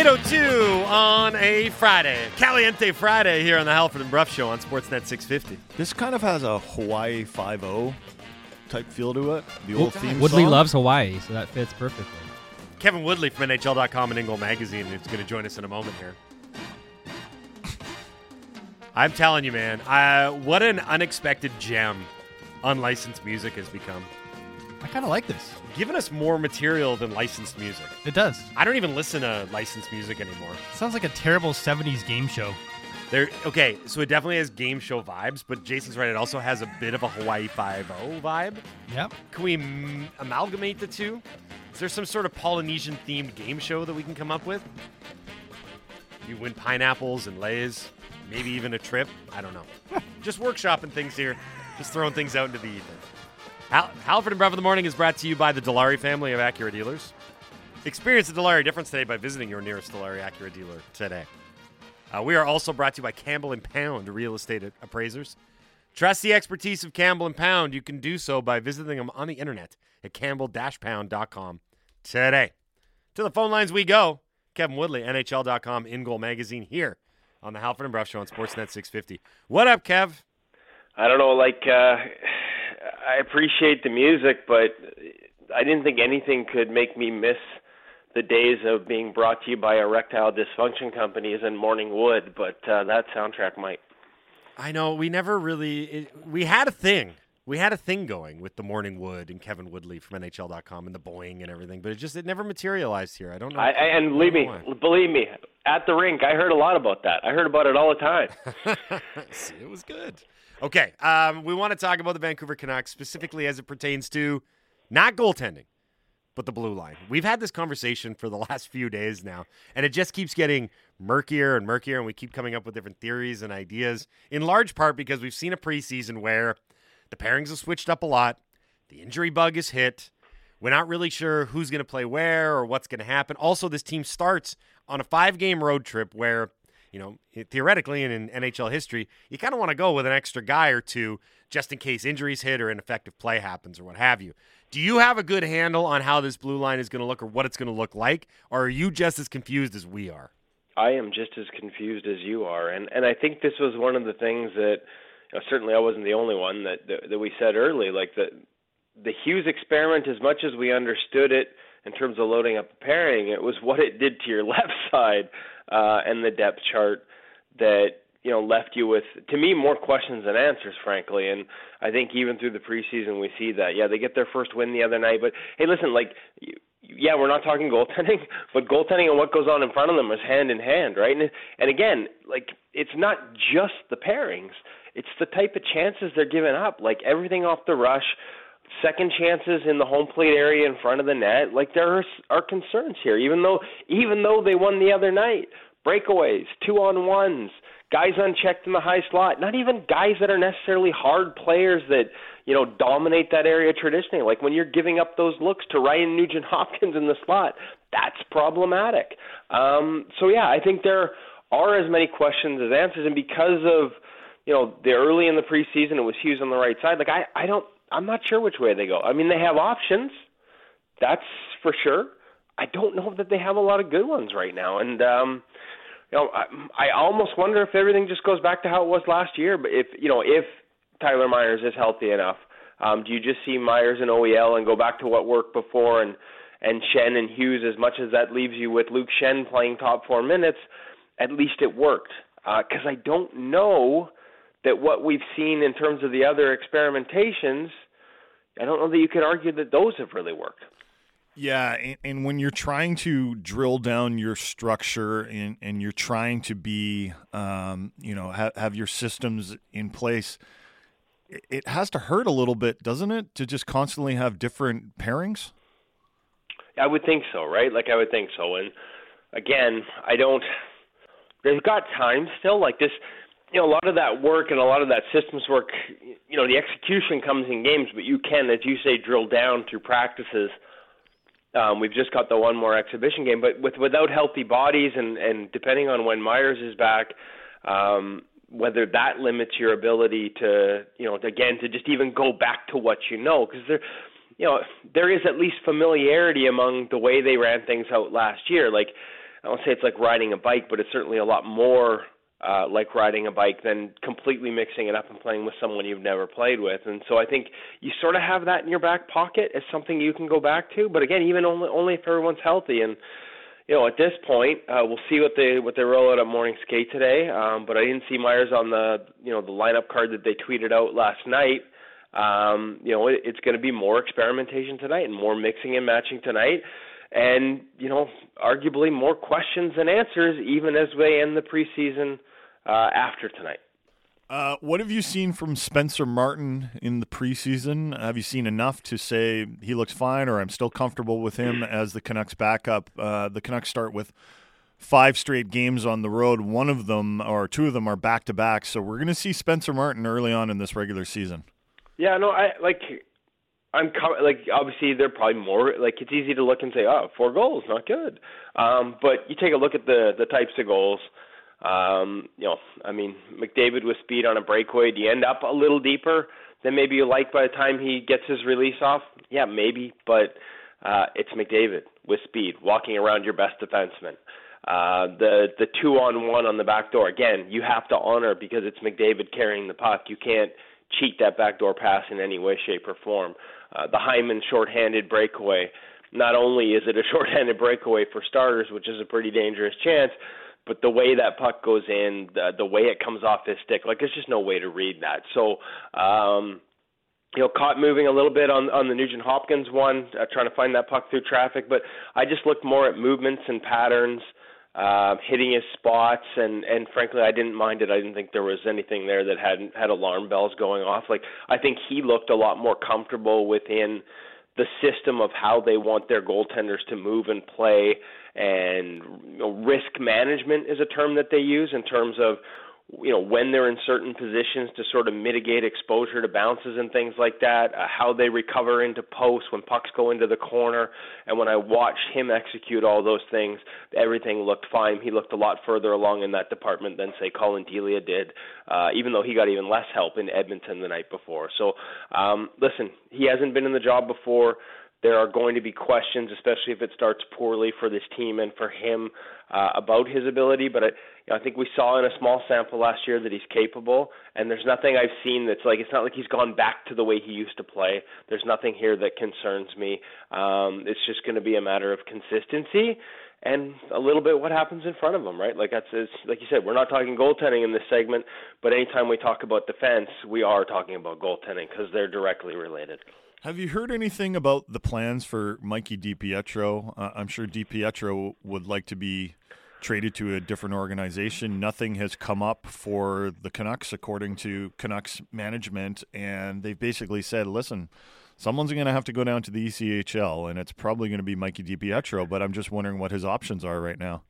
802 on a Friday. Caliente Friday here on the Halford and Brough Show on Sportsnet 650. This kind of has a Hawaii Five O type feel to it. The old theme Woodley song. loves Hawaii, so that fits perfectly. Kevin Woodley from NHL.com and In Goal Magazine is going to join us in a moment here. I'm telling you, man, uh, what an unexpected gem unlicensed music has become. I kind of like this. Giving us more material than licensed music. It does. I don't even listen to licensed music anymore. sounds like a terrible 70s game show. There, okay, so it definitely has game show vibes, but Jason's right. It also has a bit of a Hawaii Five O vibe. Yep. Can we m- amalgamate the two? Is there some sort of Polynesian themed game show that we can come up with? You win pineapples and lays, maybe even a trip. I don't know. Just workshopping things here, just throwing things out into the ether. Hal- Halford and Brough of the Morning is brought to you by the Dilawri family of Acura dealers. Experience the Dilawri difference today by visiting your nearest Dilawri Acura dealer today. Uh, we are also brought to you by Campbell and Pound Real Estate Appraisers. Trust the expertise of Campbell and Pound. You can do so by visiting them on the internet at campbell-pound.com today. To the phone lines we go. Kevin Woodley, NHL.com, In Goal Magazine here on the Halford and Brough Show on Sportsnet 650. What up, Kev? I don't know, like uh I appreciate the music, but I didn't think anything could make me miss the days of being brought to you by erectile dysfunction companies and Morning Wood, but uh, that soundtrack might. I know we never really it, we had a thing. We had a thing going with the Morning Wood and Kevin Woodley from NHL.com and the Boeing and everything, but it just it never materialized here. I don't know. I, I and believe me, why. believe me, at the rink, I heard a lot about that. I heard about it all the time. See, it was good. Okay, um, we want to talk about the Vancouver Canucks specifically as it pertains to not goaltending, but the blue line. We've had this conversation for the last few days now, and it just keeps getting murkier and murkier, and we keep coming up with different theories and ideas. In large part because we've seen a preseason where the pairings have switched up a lot, the injury bug is hit. We're not really sure who's going to play where or what's going to happen. Also, this team starts on a five game road trip where, you know, theoretically and in NHL history, you kind of want to go with an extra guy or two just in case injuries hit or ineffective play happens or what have you. Do you have a good handle on how this blue line is going to look or what it's going to look like? Or are you just as confused as we are? I am just as confused as you are, and and I think this was one of the things that you know, certainly I wasn't the only one that, that that we said early, like the the Hughes experiment, as much as we understood it in terms of loading up a pairing, it was what it did to your left side uh, and the depth chart that you know left you with, to me, more questions than answers, frankly. And I think even through the preseason, we see that. Yeah, they get their first win the other night, but hey, listen, like. Yeah, we're not talking goaltending, but goaltending and what goes on in front of them is hand in hand, right? And and again, like it's not just the pairings; it's the type of chances they're giving up. Like everything off the rush, second chances in the home plate area in front of the net. Like there are, are concerns here, even though even though they won the other night. Breakaways, two on ones, guys unchecked in the high slot. Not even guys that are necessarily hard players that you know dominate that area traditionally. Like when you're giving up those looks to Ryan Nugent Hopkins in the slot, that's problematic. Um, so yeah, I think there are as many questions as answers, and because of you know the early in the preseason, it was Hughes on the right side. Like I, I don't, I'm not sure which way they go. I mean, they have options, that's for sure. I don't know that they have a lot of good ones right now, and um, you know, I, I almost wonder if everything just goes back to how it was last year. But if you know, if Tyler Myers is healthy enough, um, do you just see Myers and OEL and go back to what worked before and and Schenn and Hughes? As much as that leaves you with Luke Schenn playing top four minutes, at least it worked. Because uh, I don't know that what we've seen in terms of the other experimentations, I don't know that you could argue that those have really worked. Yeah, and, and, when you're trying to drill down your structure and, and you're trying to be, um, you know, ha- have your systems in place, it, it has to hurt a little bit, doesn't it, to just constantly have different pairings? I would think so, right? Like I would think so. And again, I don't. They've got time still. Like this, you know, a lot of that work and a lot of that systems work. You know, the execution comes in games, but you can, as you say, drill down through practices. Um, we've just got the one more exhibition game, but with without healthy bodies and and depending on when Myers is back, um, whether that limits your ability to you know again to just even go back to what you know because there you know there is at least familiarity among the way they ran things out last year like I don't say it's like riding a bike, but it's certainly a lot more uh, like riding a bike than completely mixing it up and playing with someone you've never played with. And so I think you sort of have that in your back pocket as something you can go back to. But again, even only only if everyone's healthy. And you know, at this point, uh, we'll see what they what they roll out at morning skate today. Um, but I didn't see Myers on the you know the lineup card that they tweeted out last night. Um, you know, it, it's going to be more experimentation tonight and more mixing and matching tonight and you know arguably more questions than answers even as we end the preseason uh, after tonight. Uh, what have you seen from Spencer Martin in the preseason? Have you seen enough to say he looks fine, or I'm still comfortable with him as the Canucks backup? Uh, the Canucks start with five straight games on the road. One of them, or two of them, are back to back. So we're going to see Spencer Martin early on in this regular season. Yeah, no, I like. I'm like obviously they're probably more like it's easy to look and say, oh, four goals, not good. Um, but you take a look at the the types of goals um, you know, I mean, McDavid with speed on a breakaway. Do you end up a little deeper than maybe you like by the time he gets his release off? Yeah, maybe, but uh, it's McDavid with speed, walking around your best defenseman. Uh, the the two on one on the back door again, you have to honor because it's McDavid carrying the puck. You can't cheat that backdoor pass in any way, shape, or form. Uh, the Hyman shorthanded breakaway. Not only is it a shorthanded breakaway for starters, which is a pretty dangerous chance, but the way that puck goes in, the the way it comes off his stick, like there's just no way to read that. So, um, you know, caught moving a little bit on on the Nugent Hopkins one, uh, trying to find that puck through traffic. But I just looked more at movements and patterns, Um, hitting his spots, and and frankly, I didn't mind it. I didn't think there was anything there that hadn't had alarm bells going off. Like I think he looked a lot more comfortable within the system of how they want their goaltenders to move and play and you know, risk management is a term that they use in terms of you know when they're in certain positions to sort of mitigate exposure to bounces and things like that uh, how they recover into posts when pucks go into the corner and when i watched him execute all those things everything looked fine. He looked a lot further along in that department than say collin delia did uh, even though he got even less help in edmonton the night before. So um listen he hasn't been in the job before there are going to be questions, especially if it starts poorly for this team and for him uh, about his ability. But I, you know, I think we saw in a small sample last year that he's capable, and there's nothing I've seen that's like it's not like he's gone back to the way he used to play. There's nothing here that concerns me. Um, it's just going to be a matter of consistency and a little bit what happens in front of him, right? Like that's like you said, we're not talking goaltending in this segment, but anytime we talk about defense, we are talking about goaltending because they're directly related. Have you heard anything about the plans for Mikey DiPietro? Uh, I'm sure DiPietro would like to be traded to a different organization. Nothing has come up for the Canucks, according to Canucks management, and they've basically said, "Listen, someone's going to have to go down to the ECHL, and it's probably going to be Mikey DiPietro." But I'm just wondering what his options are right now.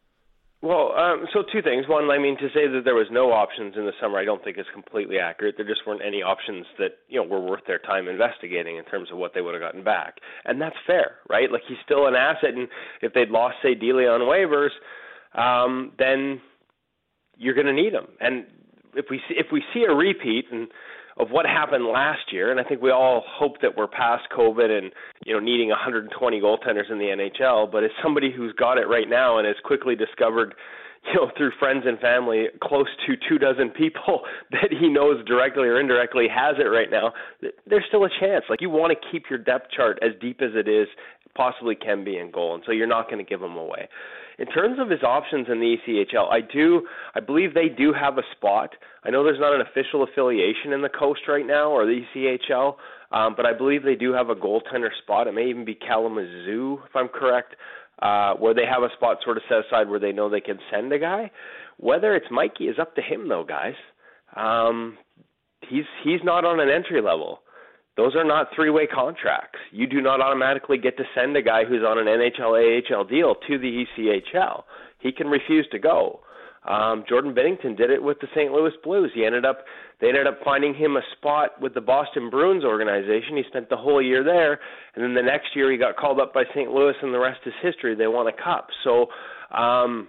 Well, um, so two things. One, I mean, to say that there was no options in the summer, I don't think is completely accurate. There just weren't any options that you know were worth their time investigating in terms of what they would have gotten back, and that's fair, right? Like he's still an asset, and if they'd lost, say, Delia on waivers, um, then you're going to need him. And if we see, if we see a repeat, and of what happened last year, and I think we all hope that we're past COVID and you know needing 120 goaltenders in the NHL. But as somebody who's got it right now and has quickly discovered, you know, through friends and family, close to two dozen people that he knows directly or indirectly has it right now, there's still a chance. Like you want to keep your depth chart as deep as it is possibly can be in goal, and so you're not going to give them away. In terms of his options in the ECHL, I do, I believe they do have a spot. I know there's not an official affiliation in the coast right now or the ECHL, um, but I believe they do have a goaltender spot. It may even be Kalamazoo, if I'm correct, uh, where they have a spot sort of set aside where they know they can send a guy. Whether it's Mikey is up to him, though, guys. Um, he's he's not on an entry level. Those are not three-way contracts. You do not automatically get to send a guy who's on an NHL AHL deal to the ECHL. He can refuse to go. Um, Jordan Binnington did it with the St. Louis Blues. He ended up they ended up finding him a spot with the Boston Bruins organization. He spent the whole year there, and then the next year he got called up by St. Louis, and the rest is history. They won a cup. So um,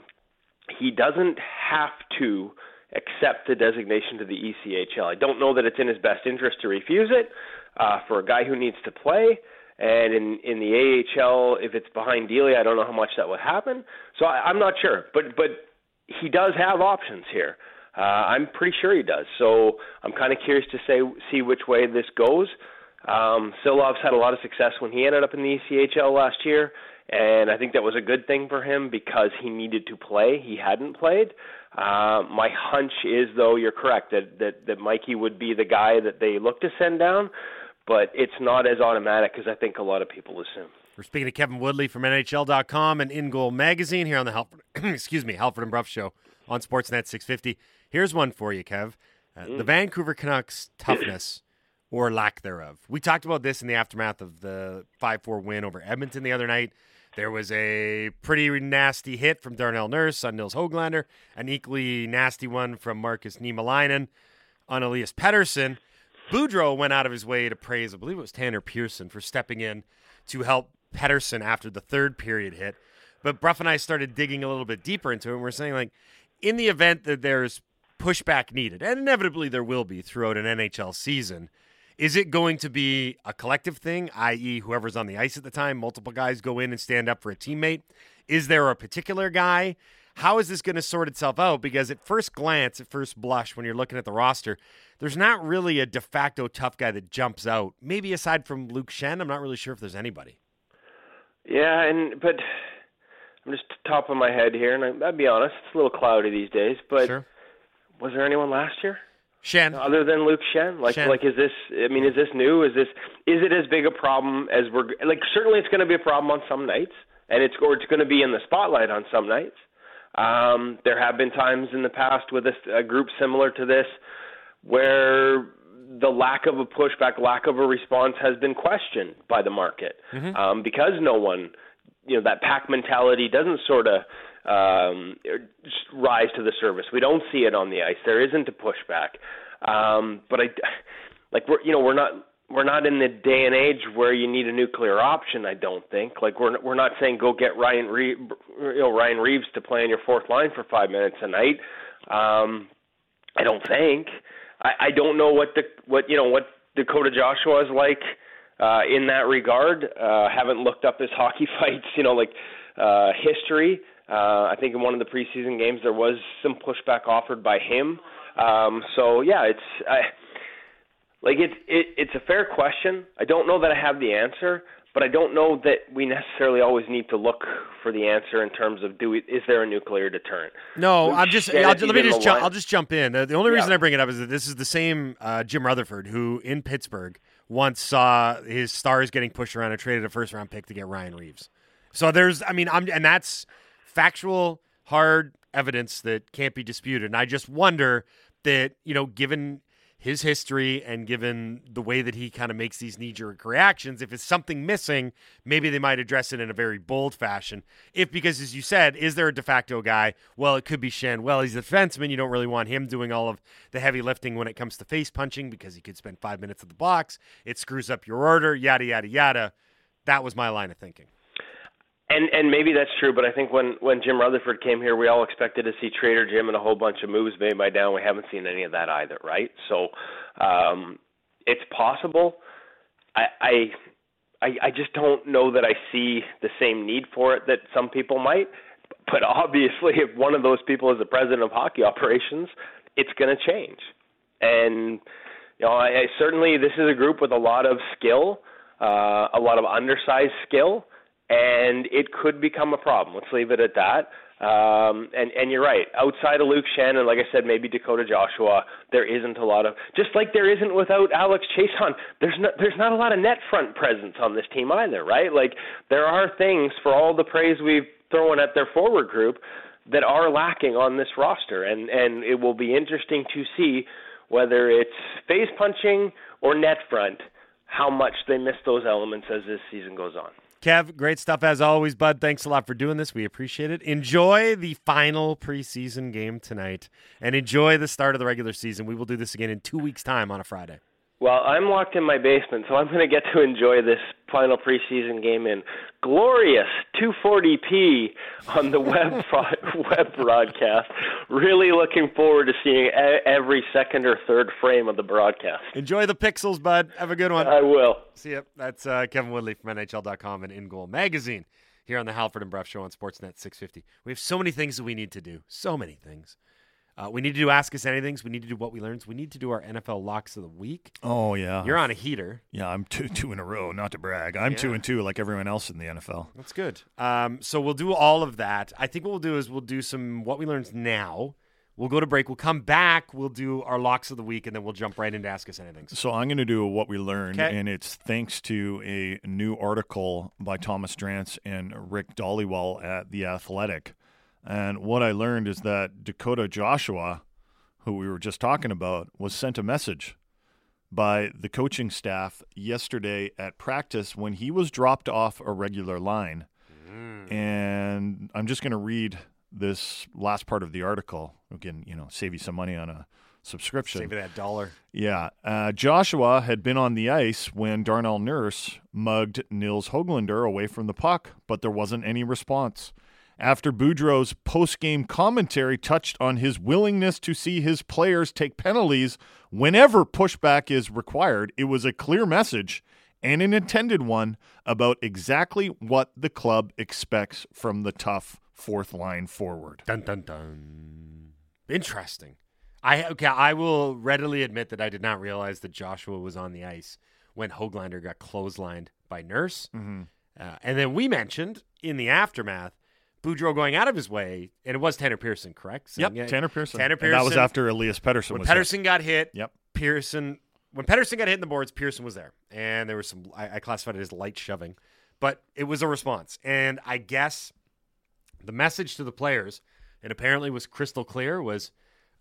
he doesn't have to accept the designation to the ECHL. I don't know that it's in his best interest to refuse it uh, for a guy who needs to play. And in in the AHL, if it's behind Delia, I don't know how much that would happen. So I, I'm not sure, but but he does have options here. Uh, I'm pretty sure he does. So I'm kind of curious to say see which way this goes. Um, Silov's had a lot of success when he ended up in the ECHL last year, and I think that was a good thing for him because he needed to play. He hadn't played. Uh, my hunch is, though, you're correct that, that that Mikey would be the guy that they look to send down, but it's not as automatic as I think a lot of people assume. We're speaking to Kevin Woodley from NHL.com and In Goal Magazine here on the Halford, excuse me Halford and Brough Show on Sportsnet 650. Here's one for you, Kev. Uh, mm. The Vancouver Canucks toughness or lack thereof. We talked about this in the aftermath of the 5 4 win over Edmonton the other night. There was a pretty nasty hit from Darnell Nurse on Nils Hoglander, an equally nasty one from Markus Niemelainen on Elias Pettersson. Boudreau went out of his way to praise, I believe it was Tanner Pearson, for stepping in to help Pettersson after the third period hit. But Brough and I started digging a little bit deeper into it, and we're saying, like, in the event that there's pushback needed, and inevitably there will be throughout an NHL season – is it going to be a collective thing, i.e., whoever's on the ice at the time, multiple guys go in and stand up for a teammate? Is there a particular guy? How is this going to sort itself out? Because at first glance, at first blush, when you're looking at the roster, there's not really a de facto tough guy that jumps out. Maybe aside from Luke Schenn, I'm not really sure if there's anybody. Yeah, and but I'm just top of my head here, and I, I'll be honest, it's a little cloudy these days. But sure. was there anyone last year? Schenn. Other than Luke Schenn, like Schenn. like is this? I mean, is this new? Is this is it as big a problem as we're like? Certainly, it's going to be a problem on some nights, and it's or it's going to be in the spotlight on some nights. Um, there have been times in the past with a, a group similar to this where the lack of a pushback, lack of a response has been questioned by the market mm-hmm. um, because no one, you know, that pack mentality doesn't sort of um, rise to the surface. We don't see it on the ice. There isn't a pushback. Um, but I, like we're you know we're not we're not in the day and age where you need a nuclear option. I don't think. Like we're we're not saying go get Ryan Reaves, you know Ryan Reaves to play on your fourth line for five minutes a night. Um, I don't think. I, I don't know what the what you know what Dakota Joshua is like uh, in that regard. Uh, haven't looked up his hockey fights. You know like uh, history. Uh, I think in one of the preseason games there was some pushback offered by him. Um, so yeah, it's I, like it's it, it's a fair question. I don't know that I have the answer, but I don't know that we necessarily always need to look for the answer in terms of do we, is there a nuclear deterrent? No, I'm just I'll, let me just jump, I'll just jump in. The only reason yeah. I bring it up is that this is the same uh, Jim Rutherford who in Pittsburgh once saw his stars getting pushed around and traded a first round pick to get Ryan Reaves. So there's I mean I'm and that's factual, hard evidence that can't be disputed. And I just wonder that, you know, given his history and given the way that he kind of makes these knee jerk reactions, if it's something missing, maybe they might address it in a very bold fashion. If, because as you said, is there a de facto guy? Well, it could be Schenn. Well, he's a defenseman. You don't really want him doing all of the heavy lifting when it comes to face punching because he could spend five minutes at the box. It screws up your order, yada, yada, yada. That was my line of thinking. And and maybe that's true, but I think when when Jim Rutherford came here, we all expected to see Trader Jim and a whole bunch of moves made by down. We haven't seen any of that either, right? So um, it's possible. I, I I just don't know that I see the same need for it that some people might. But obviously, if one of those people is the president of hockey operations, it's going to change. And you know, I, I certainly this is a group with a lot of skill, uh, a lot of undersized skill and it could become a problem. Let's leave it at that. Um, and and you're right. Outside of Luke Shannon, like I said, maybe Dakota Joshua, there isn't a lot of just like there isn't without Alex Chiasson. There's not there's not a lot of net front presence on this team either, right? Like there are things for all the praise we've thrown at their forward group that are lacking on this roster, and and it will be interesting to see whether it's face punching or net front, how much they miss those elements as this season goes on. Kev, great stuff as always, bud. Thanks a lot for doing this. We appreciate it. Enjoy the final preseason game tonight and enjoy the start of the regular season. We will do this again in two weeks' time on a Friday. Well, I'm locked in my basement, so I'm going to get to enjoy this final preseason game in glorious 240p on the web web broadcast. Really looking forward to seeing every second or third frame of the broadcast. Enjoy the pixels, bud. Have a good one. I will. See ya. That's uh, Kevin Woodley from NHL.com and In Goal Magazine here on the Halford and Brough Show on Sportsnet 650. We have so many things that we need to do. So many things. Uh, we need to do Ask Us Anythings. We need to do What We Learned. We need to do our NFL locks of the week. Oh, yeah. You're on a heater. Yeah, I'm two, two in a row, not to brag. I'm yeah. two and two like everyone else in the NFL. That's good. Um, so we'll do all of that. I think what we'll do is we'll do some What We Learned now. We'll go to break. We'll come back. We'll do our locks of the week, and then we'll jump right into Ask Us Anything. So I'm going to do what we learned, okay. and it's thanks to a new article by Thomas Drance and Rick Dhaliwal at The Athletic. And what I learned is that Dakota Joshua who we were just talking about, was sent a message by the coaching staff yesterday at practice when he was dropped off a regular line. Mm. And I'm just going to read this last part of the article. Again, you know, save you some money on a subscription. Save you that dollar. Yeah. Uh, Joshua had been on the ice when Darnell Nurse mugged Nils Hoglander away from the puck, but there wasn't any response after Boudreau's post-game commentary touched on his willingness to see his players take penalties whenever pushback is required. It was a clear message and an intended one about exactly what the club expects from the tough fourth line forward. Dun dun dun. Interesting. I okay, I will readily admit that I did not realize that Joshua was on the ice when Hoglander got clotheslined by Nurse. Mm-hmm. Uh, and then we mentioned in the aftermath Boudreau going out of his way, and it was Tanner Pearson, correct? yep, yeah, Tanner Pearson. Tanner Pearson. And that was after Elias Pettersson. When Pettersson hit. got hit, yep. Pearson. When Pettersson got hit in the boards, Pearson was there, and there was some. I, I classified it as light shoving, but it was a response, and I guess the message to the players, and apparently was crystal clear, was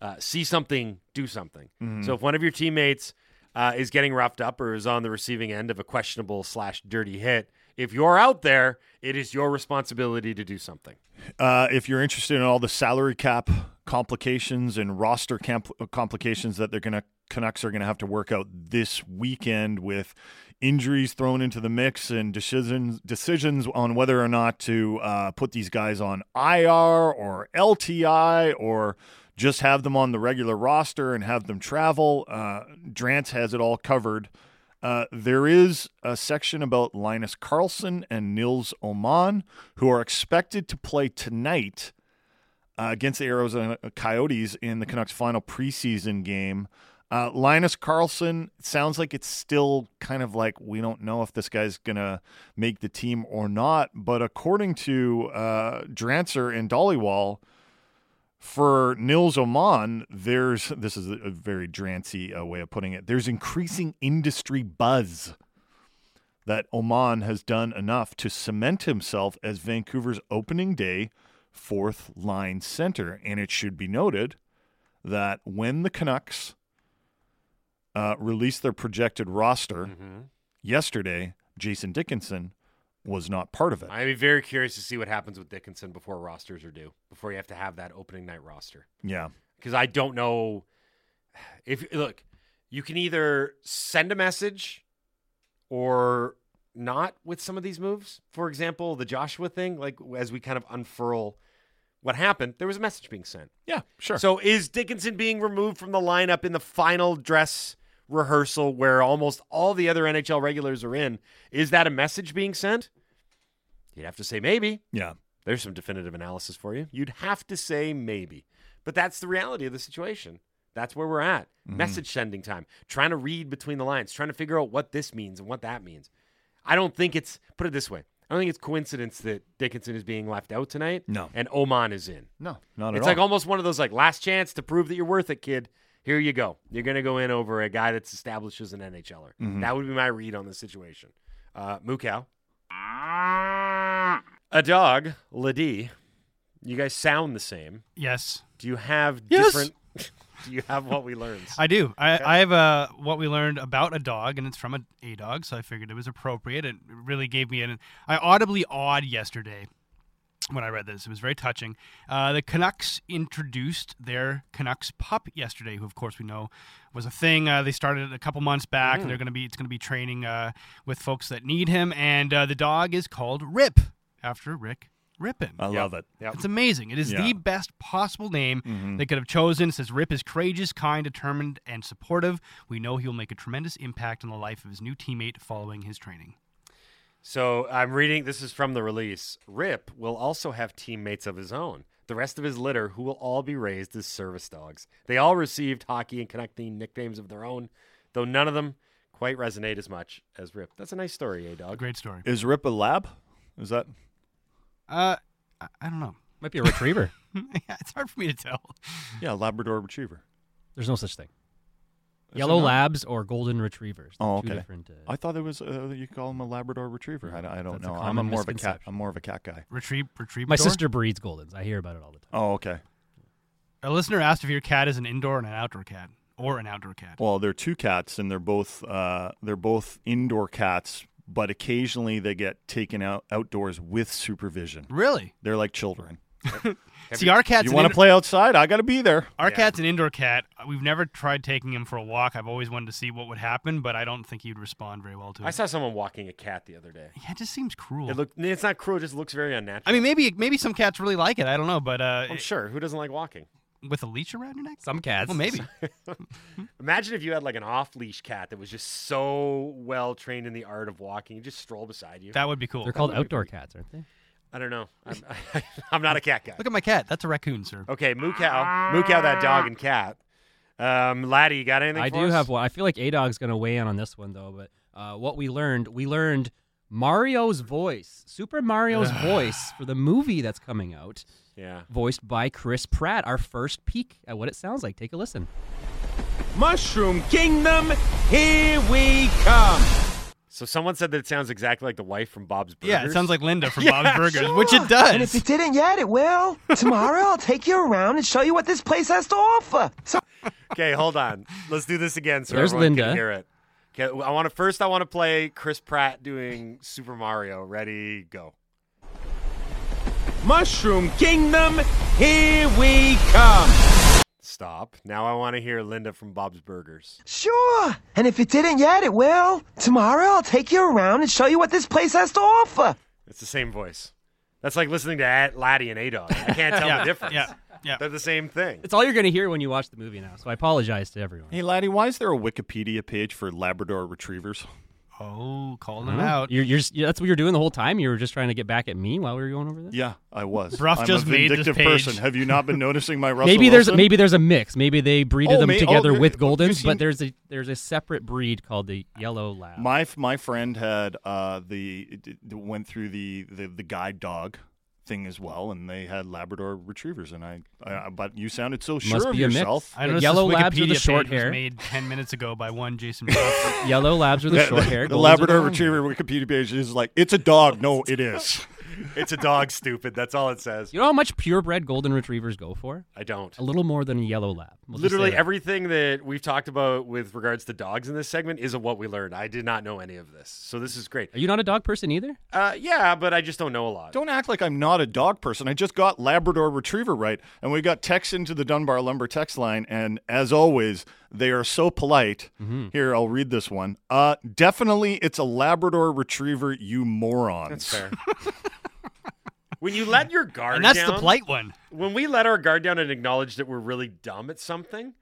uh, see something, do something. Mm-hmm. So if one of your teammates uh, is getting roughed up or is on the receiving end of a questionable slash dirty hit if you're out there, it is your responsibility to do something. Uh, if you're interested in all the salary cap complications and roster camp- complications that they're going to Canucks are going to have to work out this weekend with injuries thrown into the mix and decisions decisions on whether or not to uh, put these guys on IR or LTI or just have them on the regular roster and have them travel. Uh, Drance has it all covered uh, there is a section about Linus Karlsson and Nils Åman, who are expected to play tonight uh, against the Arizona Coyotes in the Canucks' final preseason game. Uh, Linus Karlsson sounds like it's still kind of like we don't know if this guy's gonna make the team or not. But according to uh, Drancer and Dhaliwal, for Nils Åman, there's this is a very drancy uh, way of putting it. There's increasing industry buzz that Åman has done enough to cement himself as Vancouver's opening day fourth line center. And it should be noted that when the Canucks uh, released their projected roster mm-hmm. yesterday, Jason Dickinson was not part of it. I'd be very curious to see what happens with Dickinson before rosters are due, before you have to have that opening night roster. Yeah. Because I don't know if, look, you can either send a message or not with some of these moves. For example, the Joshua thing, like as we kind of unfurl what happened, there was a message being sent. Yeah, sure. So is Dickinson being removed from the lineup in the final dress rehearsal where almost all the other NHL regulars are in. Is that a message being sent? You'd have to say maybe. Yeah. There's some definitive analysis for you. You'd have to say maybe. But that's the reality of the situation. That's where we're at. Mm-hmm. Message sending time, trying to read between the lines, trying to figure out what this means and what that means. I don't think it's, put it this way, I don't think it's coincidence that Dickinson is being left out tonight. No. And Åman is in. No, not at it's all. It's like almost one of those like last chance to prove that you're worth it, kid here you go. You're going to go in over a guy that's established as an NHLer. Mm-hmm. That would be my read on the situation. Uh, Mukau. A dog, Lady. You guys sound the same. Yes. Do you have yes. different? do you have what we learned? I do. I, okay. I have a uh, what we learned about a dog, and it's from a, a dog, so I figured it was appropriate. It really gave me an. I audibly awed yesterday when I read this. It was very touching. Uh, the Canucks introduced their Canucks pup yesterday, who of course we know was a thing. Uh, they started a couple months back, and they're going to be it's going to be training uh, with folks that need him. And uh, the dog is called Rip after Rick Rypien. I love it. Yep. It's amazing. It is Yeah. the best possible name Mhm. they could have chosen. It says Rip is courageous, kind, determined, and supportive. We know he will make a tremendous impact on the life of his new teammate following his training. So I'm reading. This is from the release. Rip will also have teammates of his own. The rest of his litter, who will all be raised as service dogs. They all received hockey and connecting nicknames of their own, though none of them quite resonate as much as Rip. That's a nice story, eh, A dog? great story. Is Rip a lab? Is that? Uh, I, I don't know. Might be a retriever. yeah, it's hard for me to tell. Yeah, Labrador Retriever. There's no such thing. Is Yellow not? labs or golden retrievers. They're Oh, two okay. different. Uh, I thought it was. Uh, you call him a Labrador Retriever. I, I don't That's know. I'm a more of a cat. I'm more of a cat guy. Retrieve, retrieve. my sister breeds goldens. I hear about it all the time. Oh, okay. A listener asked if your cat is an indoor and an outdoor cat, or an outdoor cat. Well, they're two cats, and they're both uh, they're both indoor cats, but occasionally they get taken out outdoors with supervision. Really? They're like children. See, our cat's you want to in- play outside? I got to be there. Our Yeah. cat's an indoor cat. We've never tried taking him for a walk. I've always wanted to see what would happen, but I don't think he'd respond very well to it. I saw someone walking a cat the other day. yeah, it just seems cruel. It looked. It's not cruel. It just looks very unnatural. I mean, maybe maybe some cats really like it. I don't know, but uh, I'm sure. Who doesn't like walking? with a leash around your neck, Some cats. well, maybe. Imagine if you had like an off-leash cat that was just so well trained in the art of walking, you just stroll beside you. that would be cool. They're called would be outdoor cats, aren't they? I don't know. I'm, I'm not a cat guy. Look at my cat. That's a raccoon, sir. Okay, moo cow, moo cow, that dog and cat. Um, Laddie, you got anything? I for do us? have one. I feel like A Dog's going to weigh in on this one though. But uh, what we learned, we learned Mario's voice, Super Mario's voice for the movie that's coming out, Yeah. voiced by Chris Pratt. Our first peek at what it sounds like. Take a listen. Mushroom Kingdom, here we come. So someone said that it sounds exactly like the wife from Bob's Burgers. Yeah, it sounds like Linda from Yeah, Bob's Burgers, sure. which it does. And if it didn't yet, it will. Tomorrow, I'll take you around and show you what this place has to offer. So, Okay, hold on. Let's do this again so There's everyone Linda. can hear it. Okay, I want to first. I want to play Chris Pratt doing Super Mario. Ready, go. Mushroom Kingdom, here we come. Stop. Now I want to hear Linda from Bob's Burgers. sure. And if it didn't yet, it will. Tomorrow, I'll take you around and show you what this place has to offer. It's the same voice. That's like listening to Ad- Laddie and A Dog. I can't tell yeah, the difference. yeah, yeah. They're the same thing. It's all you're going to hear when you watch the movie now. So I apologize to everyone. Hey, laddie, why is there a Wikipedia page for Labrador Retrievers? Oh, calling him Huh? out. You're, you're, that's what you're doing the whole time. You were just trying to get back at me while we were going over this. Yeah, I was. Brough I'm just a made this vindictive page. person. Have you not been noticing my Russell maybe there's Wilson? maybe there's a mix. Maybe they breeded Oh, them may- oh, together there- with you've Goldens, seen- but there's a there's a separate breed called the Yellow Lab. My my friend had uh, the d- d- went through the, the the guide dog thing as well, and they had Labrador Retrievers. And I, I but you sounded so sure of be a mix. yourself. I The noticed yellow this labs are the Wikipedia short page was hair. made ten minutes ago by one Jason. Yellow labs are the The- short hair. the Goldens Labrador long Retriever Wikipedia page is like it's a dog. No, it is. It's a dog, stupid. That's all it says. You know how much purebred golden retrievers go for? I don't. A little more than a yellow lab. We'll Literally that. everything that we've talked about with regards to dogs in this segment is of what we learned. I did not know any of this, so this is great. Are you not a dog person either? Uh, yeah, but I just don't know a lot. Don't act like I'm not a dog person. I just got Labrador Retriever right, and we got text into the Dunbar Lumber text line, and as always, they are so polite. Mm-hmm. Here, I'll read this one. Uh, definitely, it's a Labrador Retriever. You morons. That's fair. when you let your guard and that's down, the polite one. when we let our guard down and acknowledge that we're really dumb at something,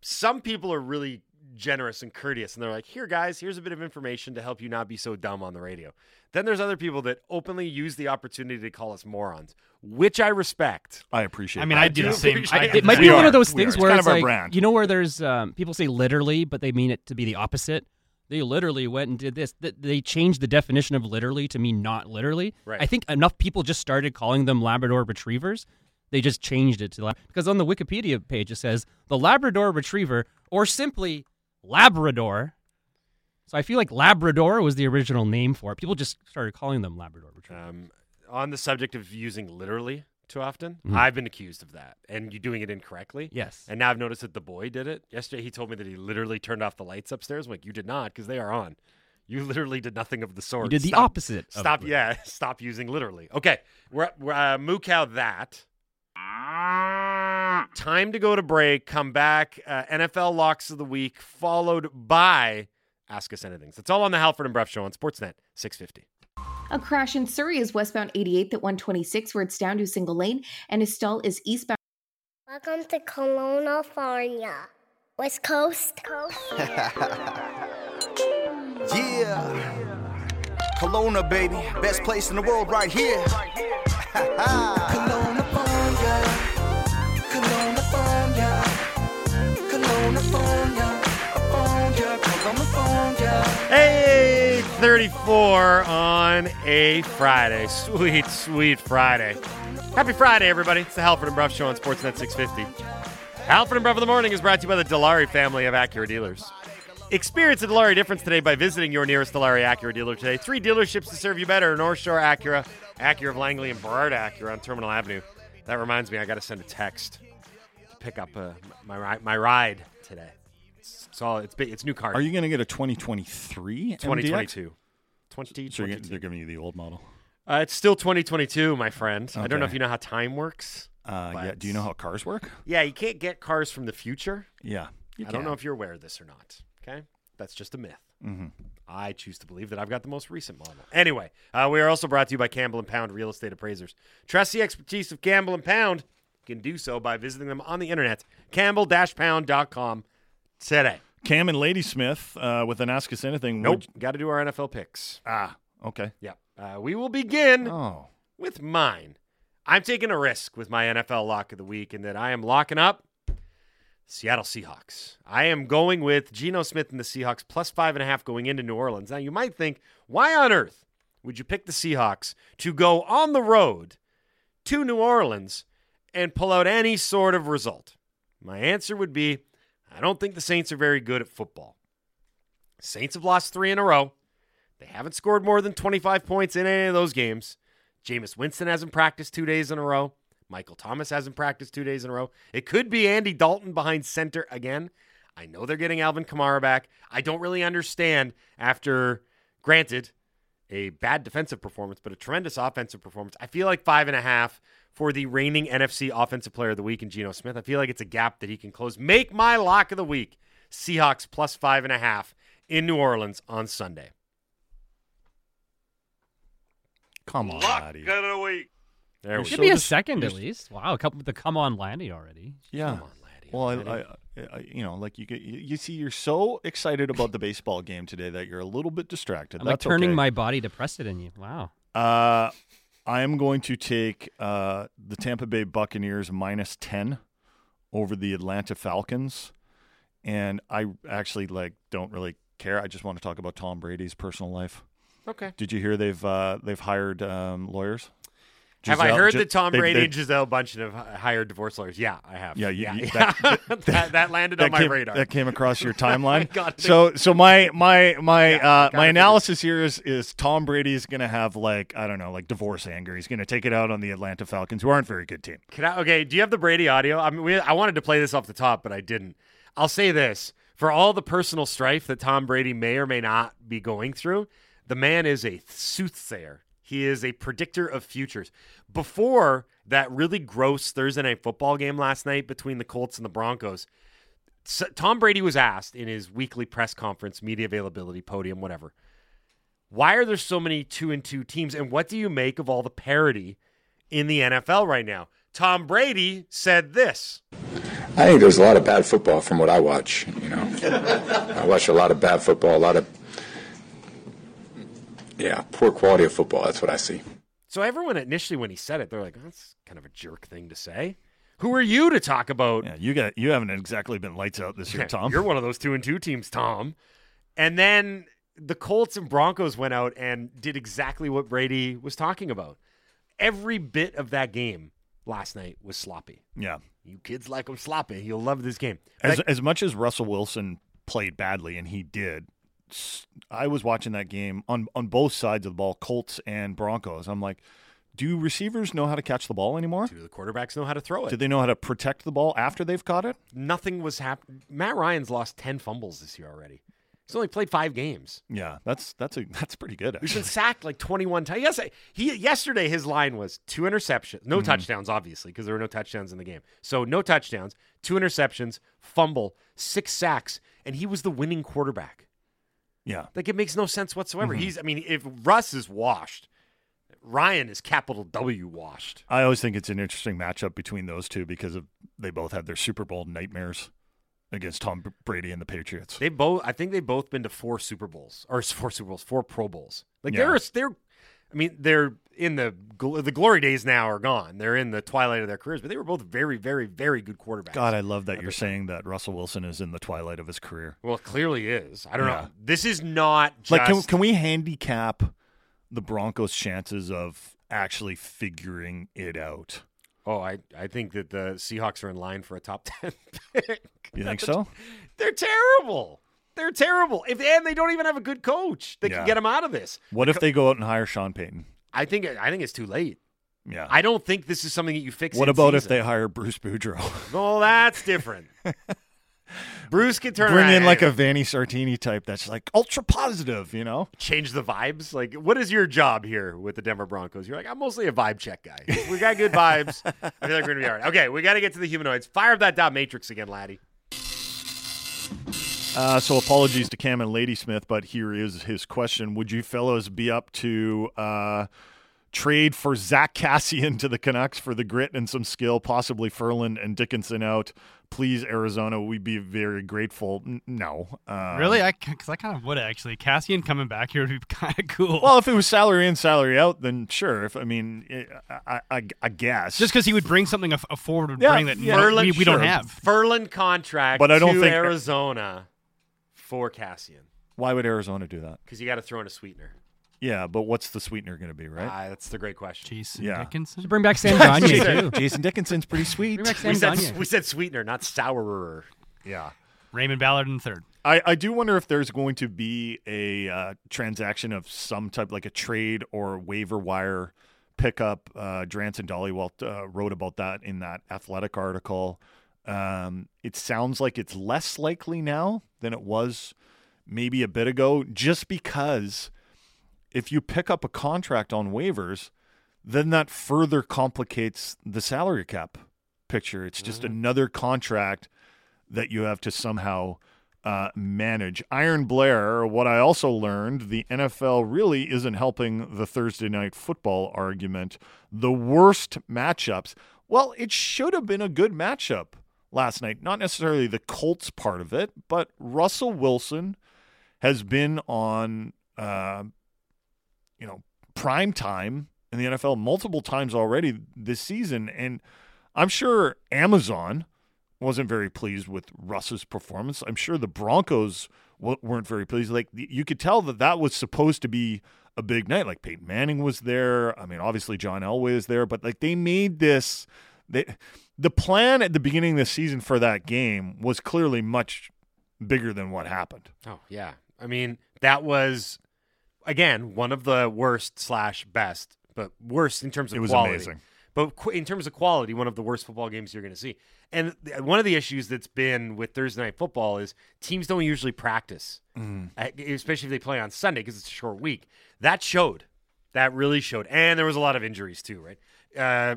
some people are really generous and courteous and they're like, "Here guys, here's a bit of information to help you not be so dumb on the radio." Then there's other people that openly use the opportunity to call us morons, which I respect. I appreciate. I mean, that. I do the same. appreciate I it. might the be same. one of those We are. things It's where kind it's of our like brand. you know where there's um, people say literally, but they mean it to be the opposite. They literally went and did this. They changed the definition of literally to mean not literally. Right. I think enough people just started calling them Labrador Retrievers. They just changed it to la- because on the Wikipedia page it says the Labrador Retriever or simply Labrador. So I feel like Labrador was the original name for it. People just started calling them Labrador Retrievers. Um, on the subject of using literally too often, Mhm. I've been accused of that and you doing it incorrectly. yes. And now I've noticed that the boy did it. Yesterday he told me that he literally turned off the lights upstairs. I'm like, you did not, because they are on. You literally did nothing of the sort. You did the Stop- opposite. Stop. Yeah. Stop using literally. Okay. We're, we're uh, moo cow that. Time to go to break. Come back. Uh, NFL locks of the week, followed by Ask Us Anything. That's all on the Halford and Brough Show on Sportsnet 650. A crash in Surrey is westbound 88th at 126, where it's down to single lane, and a stall is eastbound. Welcome to Kelowna, California. West Coast. Coast. Yeah. Kelowna, baby. Best place in the world right here. 834 on a Friday. Sweet, sweet Friday. Happy Friday, everybody. It's the Halford and Brough Show on Sportsnet 650. Halford and Brough of the Morning is brought to you by the Dilawri family of Acura dealers. Experience the Dilawri difference today by visiting your nearest Dilawri Acura dealer today. Three dealerships to serve you better North Shore Acura, Acura of Langley, and Burrard Acura on Terminal Avenue. That reminds me, I got to send a text to pick up uh, my, my ride it's, all it's big. It's new car. Are you going to get a 2023 MDX? 2022. So 2022. they're giving you the old model. Uh, it's still 2022, my friend. I don't know if you know how time works. Uh, yeah. Do you know how cars work? Yeah, you can't get cars from the future. Yeah. I don't know if you're aware of this or not. Okay, that's just a myth. Mm-hmm. I choose to believe that I've got the most recent model. Anyway, uh, we are also brought to you by Campbell and Pound Real Estate Appraisers. Trust the expertise of Campbell and Pound. You can do so by visiting them on the internet, campbell-pound.com today. Cam and Ladysmith uh, with an Ask Us Anything. Nope, would- got to do our NFL picks. Ah, okay. Yeah, uh, we will begin Oh. with mine. I'm taking a risk with my NFL lock of the week in that I am locking up Seattle Seahawks. I am going with Geno Smith and the Seahawks plus five and a half going into New Orleans. Now, you might think, why on earth would you pick the Seahawks to go on the road to New Orleans and pull out any sort of result? My answer would be I don't think the Saints are very good at football. Saints have lost three in a row. They haven't scored more than 25 points in any of those games. Jameis Winston hasn't practiced two days in a row. Michael Thomas hasn't practiced two days in a row. It could be Andy Dalton behind center again. I know they're getting Alvin Kamara back. I don't really understand after, granted, a bad defensive performance, but a tremendous offensive performance. I feel like five and a half for the reigning NFC Offensive Player of the Week in Geno Smith. I feel like it's a gap that he can close. Make my lock of the week Seahawks plus five and a half in New Orleans on Sunday. Come on, laddie. the week. There we Give go. me a just- second at least. Wow, a couple with the come on Landy already. Yeah. Come on, laddie. Well, I, Laddie. I, I, you know, like you get, you, you see, you're so excited about the baseball game today that you're a little bit distracted. I'm like turning okay. my body to press it in you. Wow. Uh, I am going to take uh, the Tampa Bay Buccaneers minus ten over the Atlanta Falcons, and I actually like don't really care. I just want to talk about Tom Brady's personal life. okay. Did you hear they've uh, they've hired um, lawyers? Have I heard Gi- that Tom Brady they- and Gisele Bundchen have hired divorce lawyers? Yeah, I have. Yeah, you- yeah, yeah. that- that, that, landed that on my came, radar. That came across your timeline. Got so, so my my my Yeah, uh, my analysis here is is Tom Brady's going to have like I don't know like divorce anger. He's going to take it out on the Atlanta Falcons, who aren't very good team. Can I, okay, do you have the Brady audio? I mean, we, I wanted to play this off the top, but I didn't. I'll say this: for all the personal strife that Tom Brady may or may not be going through, the man is a soothsayer. He is a predictor of futures. Before that really gross Thursday night football game last night between the Colts and the Broncos, Tom Brady was asked in his weekly press conference, media availability, podium, whatever. Why are there so many two and two teams? And what do you make of all the parity in the NFL right now? Tom Brady said this. I think there's a lot of bad football from what I watch. You know, I watch a lot of bad football, a lot of yeah, poor quality of football. That's what I see. So everyone initially when he said it, they're like, "That's kind of a jerk thing to say." Who are you to talk about? Yeah, you got you haven't exactly been lights out this year, Tom. You're one of those two and two teams, Tom. And then the Colts and Broncos went out and did exactly what Brady was talking about. Every bit of that game last night was sloppy. yeah. You kids like them sloppy. You'll love this game. As Like- as much as Russell Wilson played badly, and he did, s- I was watching that game on on both sides of the ball, Colts and Broncos. I'm like, do receivers know how to catch the ball anymore? do the quarterbacks know how to throw it? Do they know how to protect the ball after they've caught it? Nothing was happening. Matt Ryan's lost 10 fumbles this year already. He's only played five games. Yeah, that's that's a that's pretty good. He's been sacked like 21 times. Yes, he yesterday his line was two interceptions, no Mhm. touchdowns, obviously, because there were no touchdowns in the game. So no touchdowns, two interceptions, fumble, six sacks, and he was the winning quarterback. Yeah, Like it makes no sense whatsoever. Mhm. He's, I mean, if Russ is washed, Ryan is capital W washed. I always think it's an interesting matchup between those two because of they both had their Super Bowl nightmares against Tom Brady and the Patriots. They both, I think they've both been to four Super Bowls or four Super Bowls, four Pro Bowls. Like Yeah. they're, they're, I mean, they're in the gl- the glory days now are gone. They're in the twilight of their careers, but they were both very, very, very good quarterbacks. God, I love that you're saying that Russell Wilson is in the twilight of his career. Well, it clearly is. I don't Yeah. know. This is not just Like, can, can we handicap the Broncos' chances of actually figuring it out? Oh, I, I think that the Seahawks are in line for a top ten pick. You think so? They're terrible. They're terrible. If and they don't even have a good coach that Yeah. can get them out of this. What if they go out and hire Sean Payton? I think I think it's too late. Yeah. I don't think this is something that you fix. What about if they hire Bruce Boudreau? Well, that's different. Bruce can turn Bring in like a Vanny Sartini type that's like ultra positive, you know? change the vibes. Like, what is your job here with the Denver Broncos? You're like, I'm mostly a vibe check guy. We got good vibes. I feel like we're gonna be all right. Okay, we got to get to the humanoids. Fire up that dot matrix again, laddie. Uh, so apologies to Cam and Ladysmith, but here is his question: Would you fellows be up to uh, trade for Zack Kassian to the Canucks for the grit and some skill, possibly Garland and Dickinson out? Please, Arizona, we'd be very grateful. N- no, um, really? I because I kind of would actually. Kassian coming back here would be kind of cool. Well, if it was salary in, salary out, then sure. If I mean, I, I, I guess just because he would bring something a, a forward would Yeah, bring that yeah. no- Furlan- we, we don't have. Garland contract, But I don't to think- Arizona for Kassian Why would Arizona do that? because you got to throw in a sweetener. Yeah, but what's the sweetener going to be, right? Ah, that's the great question. Jason Yeah. Dickinson. Should bring back Sam Gagne too. Jason Dickinson's pretty sweet. Bring back Sam We said, Gagne. we said sweetener, not sourer. Yeah. Raymond Ballard in third. I, I do wonder if there's going to be a uh, transaction of some type, like a trade or waiver wire pickup. Uh, and Dhaliwal uh, wrote about that in that athletic article. Um, it sounds like it's less likely now than it was maybe a bit ago, just because if you pick up a contract on waivers, then that further complicates the salary cap picture. It's just another contract that you have to somehow uh, manage. Iron Blair, what I also learned, the NFL really isn't helping the Thursday night football argument. The worst matchups. Well, it should have been a good matchup last night. Not necessarily the Colts part of it, but Russell Wilson has been on, uh, you know, prime time in the NFL multiple times already this season, and I'm sure Amazon wasn't very pleased with Russ's performance. I'm sure the Broncos w- weren't very pleased. Like you could tell that that was supposed to be a big night. Like Peyton Manning was there. I mean, obviously John Elway is there, but like they made this. They, the plan at the beginning of the season for that game was clearly much bigger than what happened. Oh yeah, I mean that was again one of the worst slash best, but worst in terms of It was quality. amazing. But in terms of quality, one of the worst football games you're going to see. And one of the issues that's been with Thursday night football is teams don't usually practice, Mm. especially if they play on Sunday because it's a short week. That showed. That really showed. And there was a lot of injuries too, right? Uh,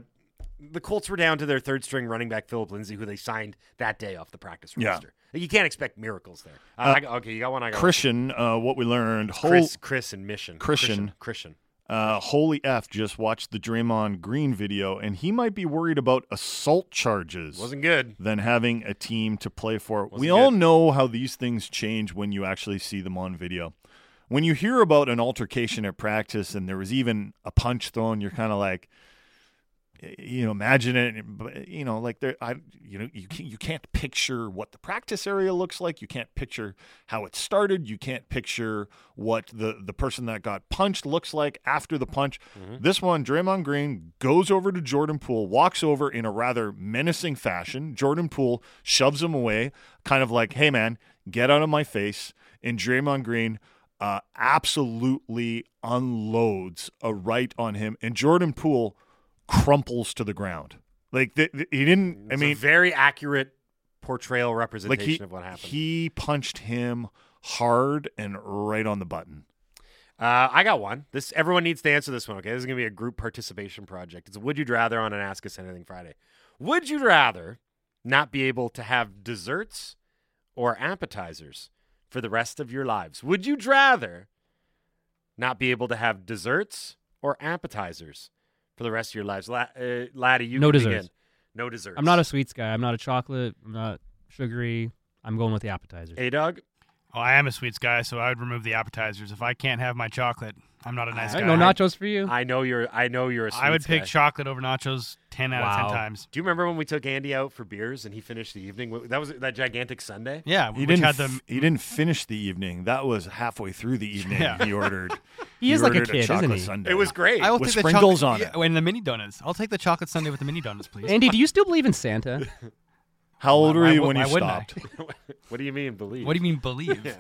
the Colts were down to their third string running back Phillip Lindsay, who they signed that day off the practice Yeah. roster. You can't expect miracles there. Uh, Uh, I okay, you got one. I got one. Christian, uh, what we learned, whole, Chris, Chris, and Mission. Christian. Christian. Uh, Holy F just watched the Draymond Green video, and he might be worried about assault charges. Wasn't good. Than having a team to play for. we Wasn't all good. know how these things change when you actually see them on video. When you hear about an altercation at practice and there was even a punch thrown, you're kind of like, you know, imagine it. You know, like there, I, you know, you can't, you can't picture what the practice area looks like. You can't picture how it started. You can't picture what the the person that got punched looks like after the punch. This one, Draymond Green goes over to Jordan Poole, walks over in a rather menacing fashion. Jordan Poole shoves him away, kind of like, "Hey, man, get out of my face." And Draymond Green uh, absolutely unloads a right on him, and Jordan Poole crumples to the ground. Like th- th- he didn't. I mean, a very accurate portrayal representation like he of what happened. he punched him hard and right on the button. Uh, I got one. This everyone needs to answer this one. Okay, this is gonna be a group participation project. It's a Would you rather on an Ask Us Anything Friday. Would you rather not be able to have desserts or appetizers for the rest of your lives? Would you rather not be able to have desserts or appetizers for the rest of your lives? La- uh, Laddie, you No can desserts. begin. No desserts. I'm not a sweets guy. I'm not a chocolate. I'm not sugary. I'm going with the appetizers. Hey, dog. Oh, I am a sweets guy, so I would remove the appetizers. If I can't have my chocolate, I'm not a nice I guy. no nachos for you. I know you're. I know you're. A I would sweets pick guy. chocolate over nachos ten out of ten times. Do you remember when we took Andy out for beers and he finished the evening? That was that gigantic Sunday. Yeah, He which didn't. had the f- he didn't finish the evening. That was halfway through the evening. Yeah. He ordered. He is like a ordered kid, isn't chocolate he? sundae. It was great. I will With take the sprinkles chocolate, on it. and the mini donuts. I'll take the chocolate sundae with the mini donuts, please. Andy, do you still believe in Santa? How old Why- were you why- when you why wouldn't stopped? what do you mean believe? What do you mean believe?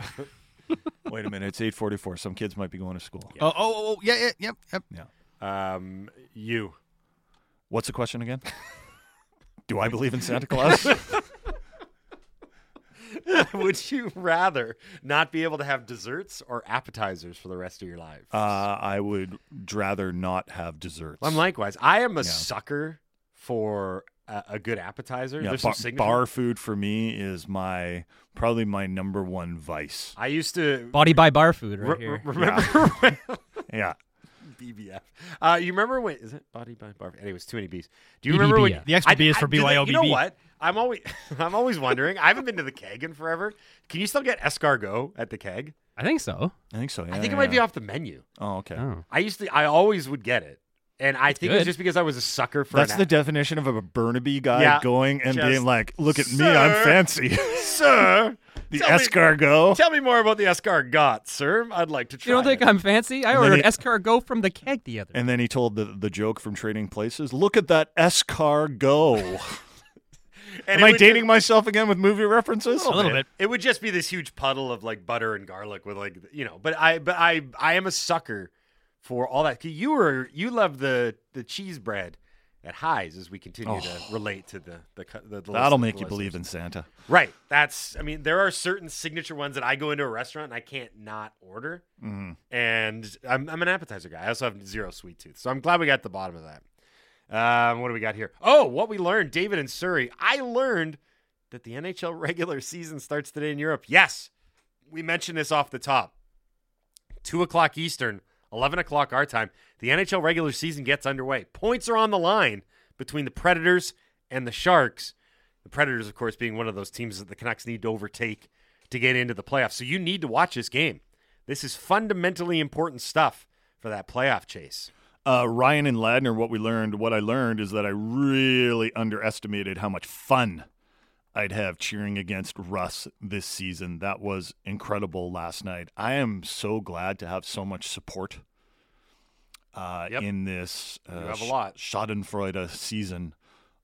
Wait a minute. It's eight forty-four. Some kids might be going to school. Oh, oh, oh, yeah, yeah, yep, yep. Yeah. Um, you. What's the question again? Do I believe in Santa Claus? Would you rather not be able to have desserts or appetizers for the rest of your life? uh, I would rather not have desserts. I'm likewise. I am a Yeah. sucker for a, a good appetizer. yeah, There's bar, some bar food for me is my probably my number one vice. I used to Body by bar food right re- here. remember when Yeah. BBF. Uh, you remember when is it body by bar? Anyways, too many B's. Do you remember when BBF. The extra I- B is I- for do they- You know what? I'm always I'm always wondering. I haven't been to the keg in forever. Can you still get escargot at the keg? I think so. I think so. Yeah, I think yeah, it might be off the menu. Oh, okay. Oh. I used to. I always would get it, and I think it was just because I was a sucker for. That's an the definition of a Burnaby guy Yeah, going and just, being like, "Look at me, I'm fancy." sir. the Tell me- escargot. Tell me more about the escargot, sir. I'd like to try. You don't think it. I'm fancy? I And then ordered he- escargot from the keg the other. And then he told the the joke from Trading Places. Look at that escargot. And Am I would dating myself again with movie references? A little bit. It would just be this huge puddle of like butter and garlic with like you know. But I but I I am a sucker for all that. You were you love the the cheese bread at Highs as we continue to relate to the the the, the Oh. That'll list- make the you believe in Santa. Right. That's. I mean, there are certain signature ones that I go into a restaurant and I can't not order. Mhm. And I'm, I'm an appetizer guy. I also have zero sweet tooth, so I'm glad we got the bottom of that. Um, what do we got here? Oh, what we learned, David and Surrey. I learned that the NHL regular season starts today in Europe. Yes, we mentioned this off the top. Two o'clock Eastern, eleven o'clock our time. The NHL regular season gets underway. Points are on the line between the Predators and the Sharks. The Predators, of course, being one of those teams that the Canucks need to overtake to get into the playoffs. So you need to watch this game. This is fundamentally important stuff for that playoff chase. Uh, Ryan and Ladner, what we learned, what I learned is that I really underestimated how much fun I'd have cheering against Russ this season. That was incredible last night. I am so glad to have so much support uh, Yep. in this uh, You have a lot. Schadenfreude season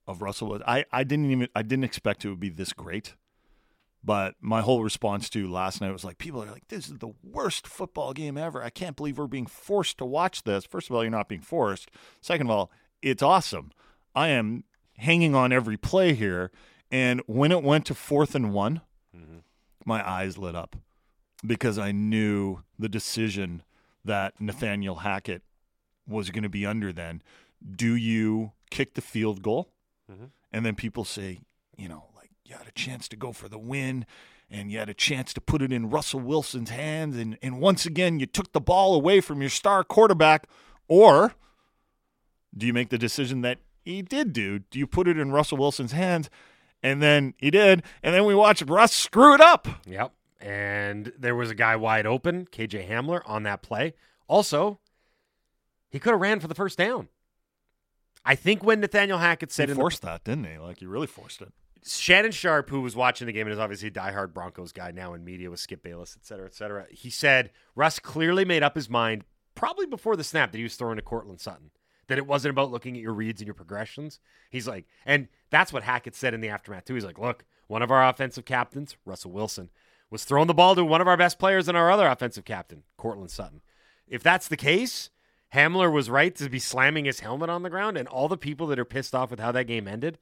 of Russell. I, I didn't even I didn't expect it would be this great. But my whole response to last night was like, people are like, this is the worst football game ever. I can't believe we're being forced to watch this. First of all, you're not being forced. Second of all, it's awesome. I am hanging on every play here. And when it went to fourth and one, mm-hmm. my eyes lit up because I knew the decision that Nathaniel Hackett was going to be under then. Do you kick the field goal? Mm-hmm. And then people say, you know, like you had a chance to go for the win and you had a chance to put it in Russell Wilson's hands. And, and once again, you took the ball away from your star quarterback. Or do you make the decision that he did do? Do you put it in Russell Wilson's hands? And then he did. And then we watched Russ screw it up. Yep. And there was a guy wide open, KJ Hamler, on that play. Also, he could have ran for the first down. I think when Nathaniel Hackett said He in the forced that, didn't he? Like, he really forced it. Shannon Sharpe, who was watching the game and is obviously a diehard Broncos guy now in media with Skip Bayless, et cetera, et cetera, he said Russ clearly made up his mind probably before the snap that he was throwing to Courtland Sutton, that it wasn't about looking at your reads and your progressions. He's like, and that's what Hackett said in the aftermath too. He's like, look, one of our offensive captains, Russell Wilson, was throwing the ball to one of our best players and our other offensive captain, Courtland Sutton. If that's the case, Hamler was right to be slamming his helmet on the ground, and all the people that are pissed off with how that game ended,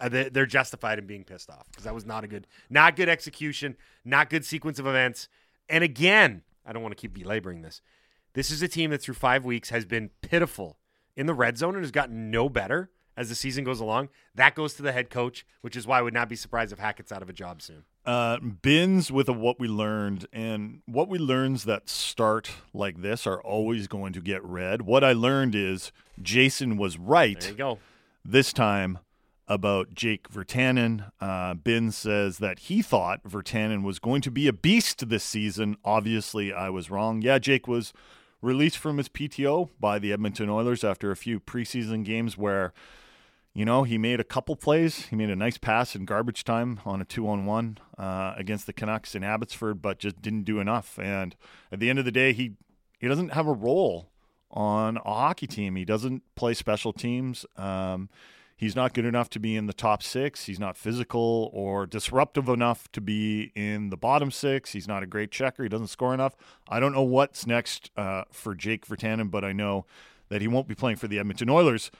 uh, they're justified in being pissed off because that was not a good, not good execution, not good sequence of events. And again, I don't want to keep belaboring this. This is a team that through five weeks has been pitiful in the red zone and has gotten no better as the season goes along. That goes to the head coach, which is why I would not be surprised if Hackett's out of a job soon. Uh, bins with a what we learned, and what we learns that start like this are always going to get read. What I learned is Jason was right There you go. this time about Jake Virtanen. Uh, Ben says that he thought Virtanen was going to be a beast this season. Obviously, I was wrong. Yeah, Jake was released from his PTO by the Edmonton Oilers after a few preseason games where, you know, he made a couple plays. He made a nice pass in garbage time on a two on one uh, against the Canucks in Abbotsford, but just didn't do enough. And at the end of the day, he he doesn't have a role on a hockey team. He doesn't play special teams. Um, he's not good enough to be in the top six. He's not physical or disruptive enough to be in the bottom six. He's not a great checker. He doesn't score enough. I don't know what's next uh, for Jake Virtanen, but I know that he won't be playing for the Edmonton Oilers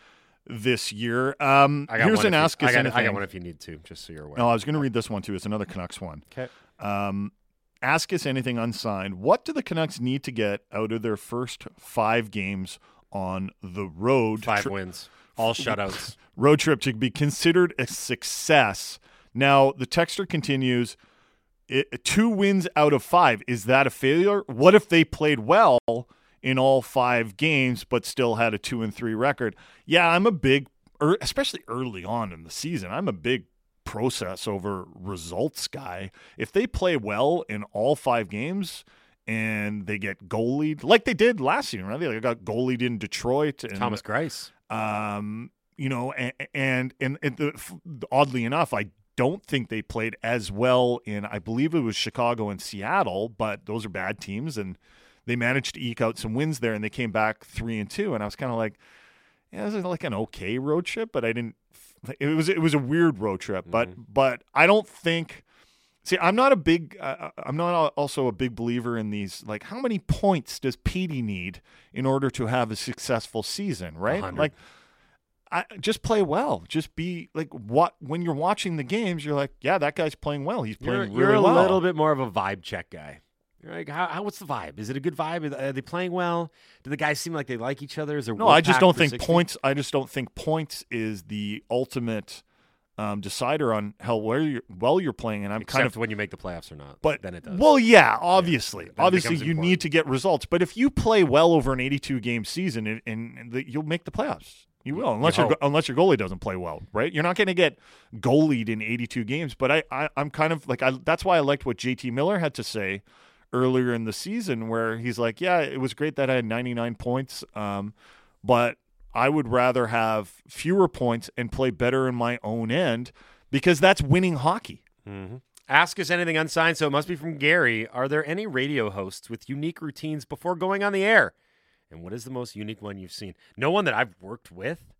this year. Um, I got here's an if you- ask I got, anything. I got one if you need to, just so you're aware. No, I was going to read this one too. It's another Canucks one. Okay. Um, ask us anything unsigned. What do the Canucks need to get out of their first five games on the road? Five Tri- wins, all shutouts. road trip to be considered a success. Now, the texter continues it, two wins out of five. Is that a failure? What if they played well in all five games but still had a two and three record? Yeah, I'm a big, er, especially early on in the season, I'm a big process over results guy. If they play well in all five games, and they get goalied like they did last season, right? They got goalied in Detroit. And, Thomas Greiss. Um, you know, and and and, the, oddly enough, I don't think they played as well in. I believe it was Chicago and Seattle, but those are bad teams, and they managed to eke out some wins there, and they came back three and two, and I was kind of like, yeah, this is like an okay road trip, but I didn't. It was it was a weird road trip, but but I don't think. See, I'm not a big. Uh, I'm not also a big believer in these. Like, how many points does Petey need in order to have a successful season? Right? 100. Like, I just play well. Just be like what when you're watching the games, you're like, yeah, that guy's playing well. He's You're, playing you're a well. little bit more of a vibe check guy. You're like, how, how, what's the vibe? Is it a good vibe? Are they playing well? Do the guys seem like they like each other? Is there No, I just don't think points. I just don't think points is the ultimate um, decider on how well you're, well you're playing. And I'm Except kind of when you make the playoffs or not. But then it does. Well, yeah, obviously, it obviously, you important. need to get results. But if you play well over an 82 game season, and, and the, you'll make the playoffs. You will, unless you your unless your goalie doesn't play well, right? You're not going to get goalied in 82 games. But I, I I'm kind of like I. That's why I liked what JT Miller had to say earlier in the season, where he's like, "Yeah, it was great that I had 99 points, um, but I would rather have fewer points and play better in my own end because that's winning hockey." Mm-hmm. Ask us anything unsigned, so it must be from Gary. Are there any radio hosts with unique routines before going on the air? And what is the most unique one you've seen? No one that I've worked with.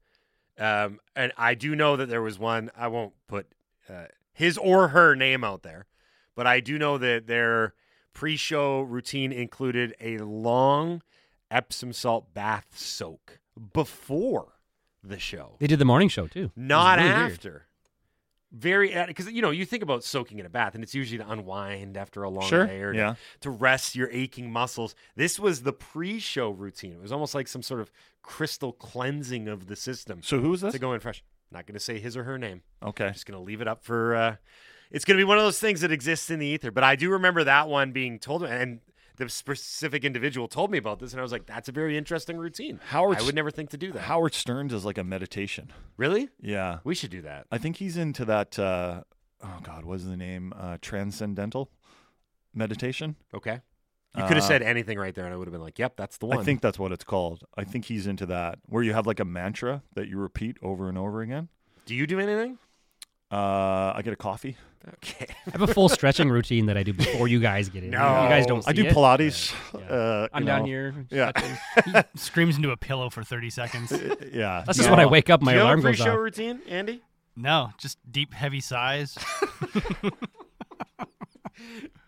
Um, and I do know that there was one. I won't put uh, his or her name out there, but I do know that their pre-show routine included a long Epsom salt bath soak before the show, They did the morning show too. Not really weird. after. Very because you know you think about soaking in a bath and it's usually to unwind after a long Sure, day or yeah. to, rest your aching muscles. This was the pre-show routine. It was almost like some sort of crystal cleansing of the system. So who was this? To go in fresh. Not going to say his or her name. Okay. Just going to leave it up for. Uh, it's going to be one of those things that exists in the ether. But I do remember that one being told, and the specific individual told me about this, and I was like, "That's a very interesting routine." Howard I would never think to do that. Howard Stern does like a meditation. Really? Yeah. We should do that. I think he's into that. Uh, oh God, what's the name? Uh, transcendental meditation. Okay. You could have Uh, said anything right there, and I would have been like, "Yep, that's the one." I think that's what it's called. I think he's into that, where you have like a mantra that you repeat over and over again. Do you do anything? Uh, I get a coffee. Okay. I have a full stretching routine that I do before you guys get in. No. you guys don't. See I do it. Pilates. Yeah, yeah. Uh, I'm you down here. Yeah. stretching. Screams into a pillow for 30 seconds. yeah. That's just when I wake up. My do you alarm have a pre-show routine, Andy? No, just deep, heavy sighs.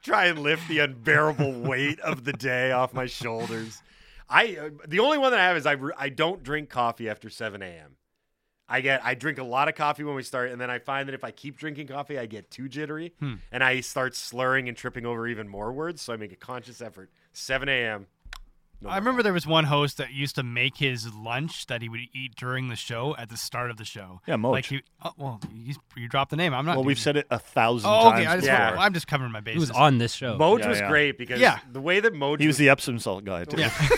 Try and lift the unbearable weight of the day off my shoulders. I uh, the only one that I have is I I don't drink coffee after seven a.m. I get I drink a lot of coffee when we start, and then I find that if I keep drinking coffee, I get too jittery, Hmm. and I start slurring and tripping over even more words. So I make a conscious effort. 7 a.m. No I remember there was one host that used to make his lunch that he would eat during the show at the start of the show. Yeah, Moj. Like he, oh, well, you, you dropped the name. I'm not. Well, we've doing- said it a thousand Oh, times okay. Times I am just covering my bases. He was on this show. Moj Yeah, was yeah. great because Yeah. the way that Moj He was the Epsom salt guy too. Yeah.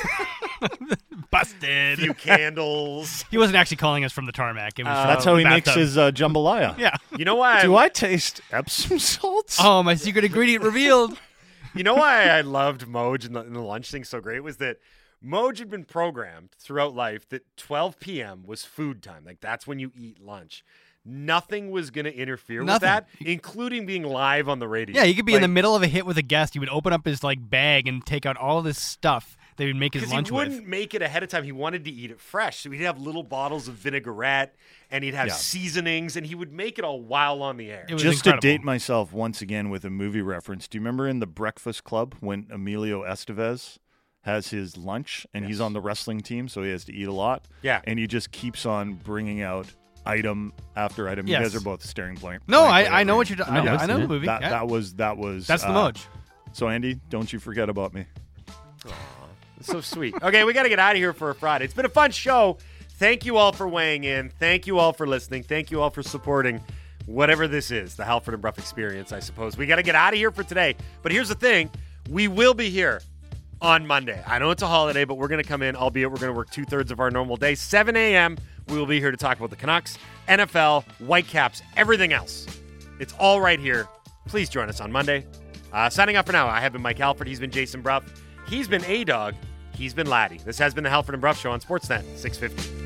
Busted. few candles. He wasn't actually calling us from the tarmac. It was from That's the how he makes bathtub. his uh, jambalaya. Yeah. You know why? Do I taste Epsom salts? Oh, my secret ingredient revealed. You know why I loved Moj and the, and the lunch thing so great was that Moj had been programmed throughout life that 12 p.m. was food time. Like that's when you eat lunch. Nothing was going to interfere with Nothing. that, including being live on the radio. Yeah, he could be in the Like, middle of a hit with a guest. He would open up his like bag and take out all this stuff that he would make his Because lunch he wouldn't with. make it ahead of time. He wanted to eat it fresh. So he'd have little bottles of vinaigrette and he'd have Yeah. seasonings and he would make it all while on the air. It was Just incredible. to date myself once again with a movie reference, do you remember in The Breakfast Club when Emilio Estevez has his lunch and he's on the wrestling team, so he has to eat a lot? Yeah. And he just keeps on bringing out item after item. You guys are both staring blank. No, blankly I, I know me. what you're. I, No, I I've know the movie. That, yeah. that was that was That's the uh, So Andy, don't you forget about me. So sweet. Okay, we got to get out of here for a Friday. It's been a fun show. Thank you all for weighing in. Thank you all for listening. Thank you all for supporting whatever this is, the Halford and Brough experience, I suppose. We got to get out of here for today. But here's the thing we will be here on Monday. I know it's a holiday, but we're going to come in, albeit we're going to work two thirds of our normal day. 7 a.m., we will be here to talk about the Canucks, NFL, Whitecaps, everything else. It's all right here. Please join us on Monday. Uh, signing off for now, I have been Mike Halford. He's been Jason Brough. He's been A Dog. He's been Laddie. This has been the Halford and Brough Show on Sportsnet 650.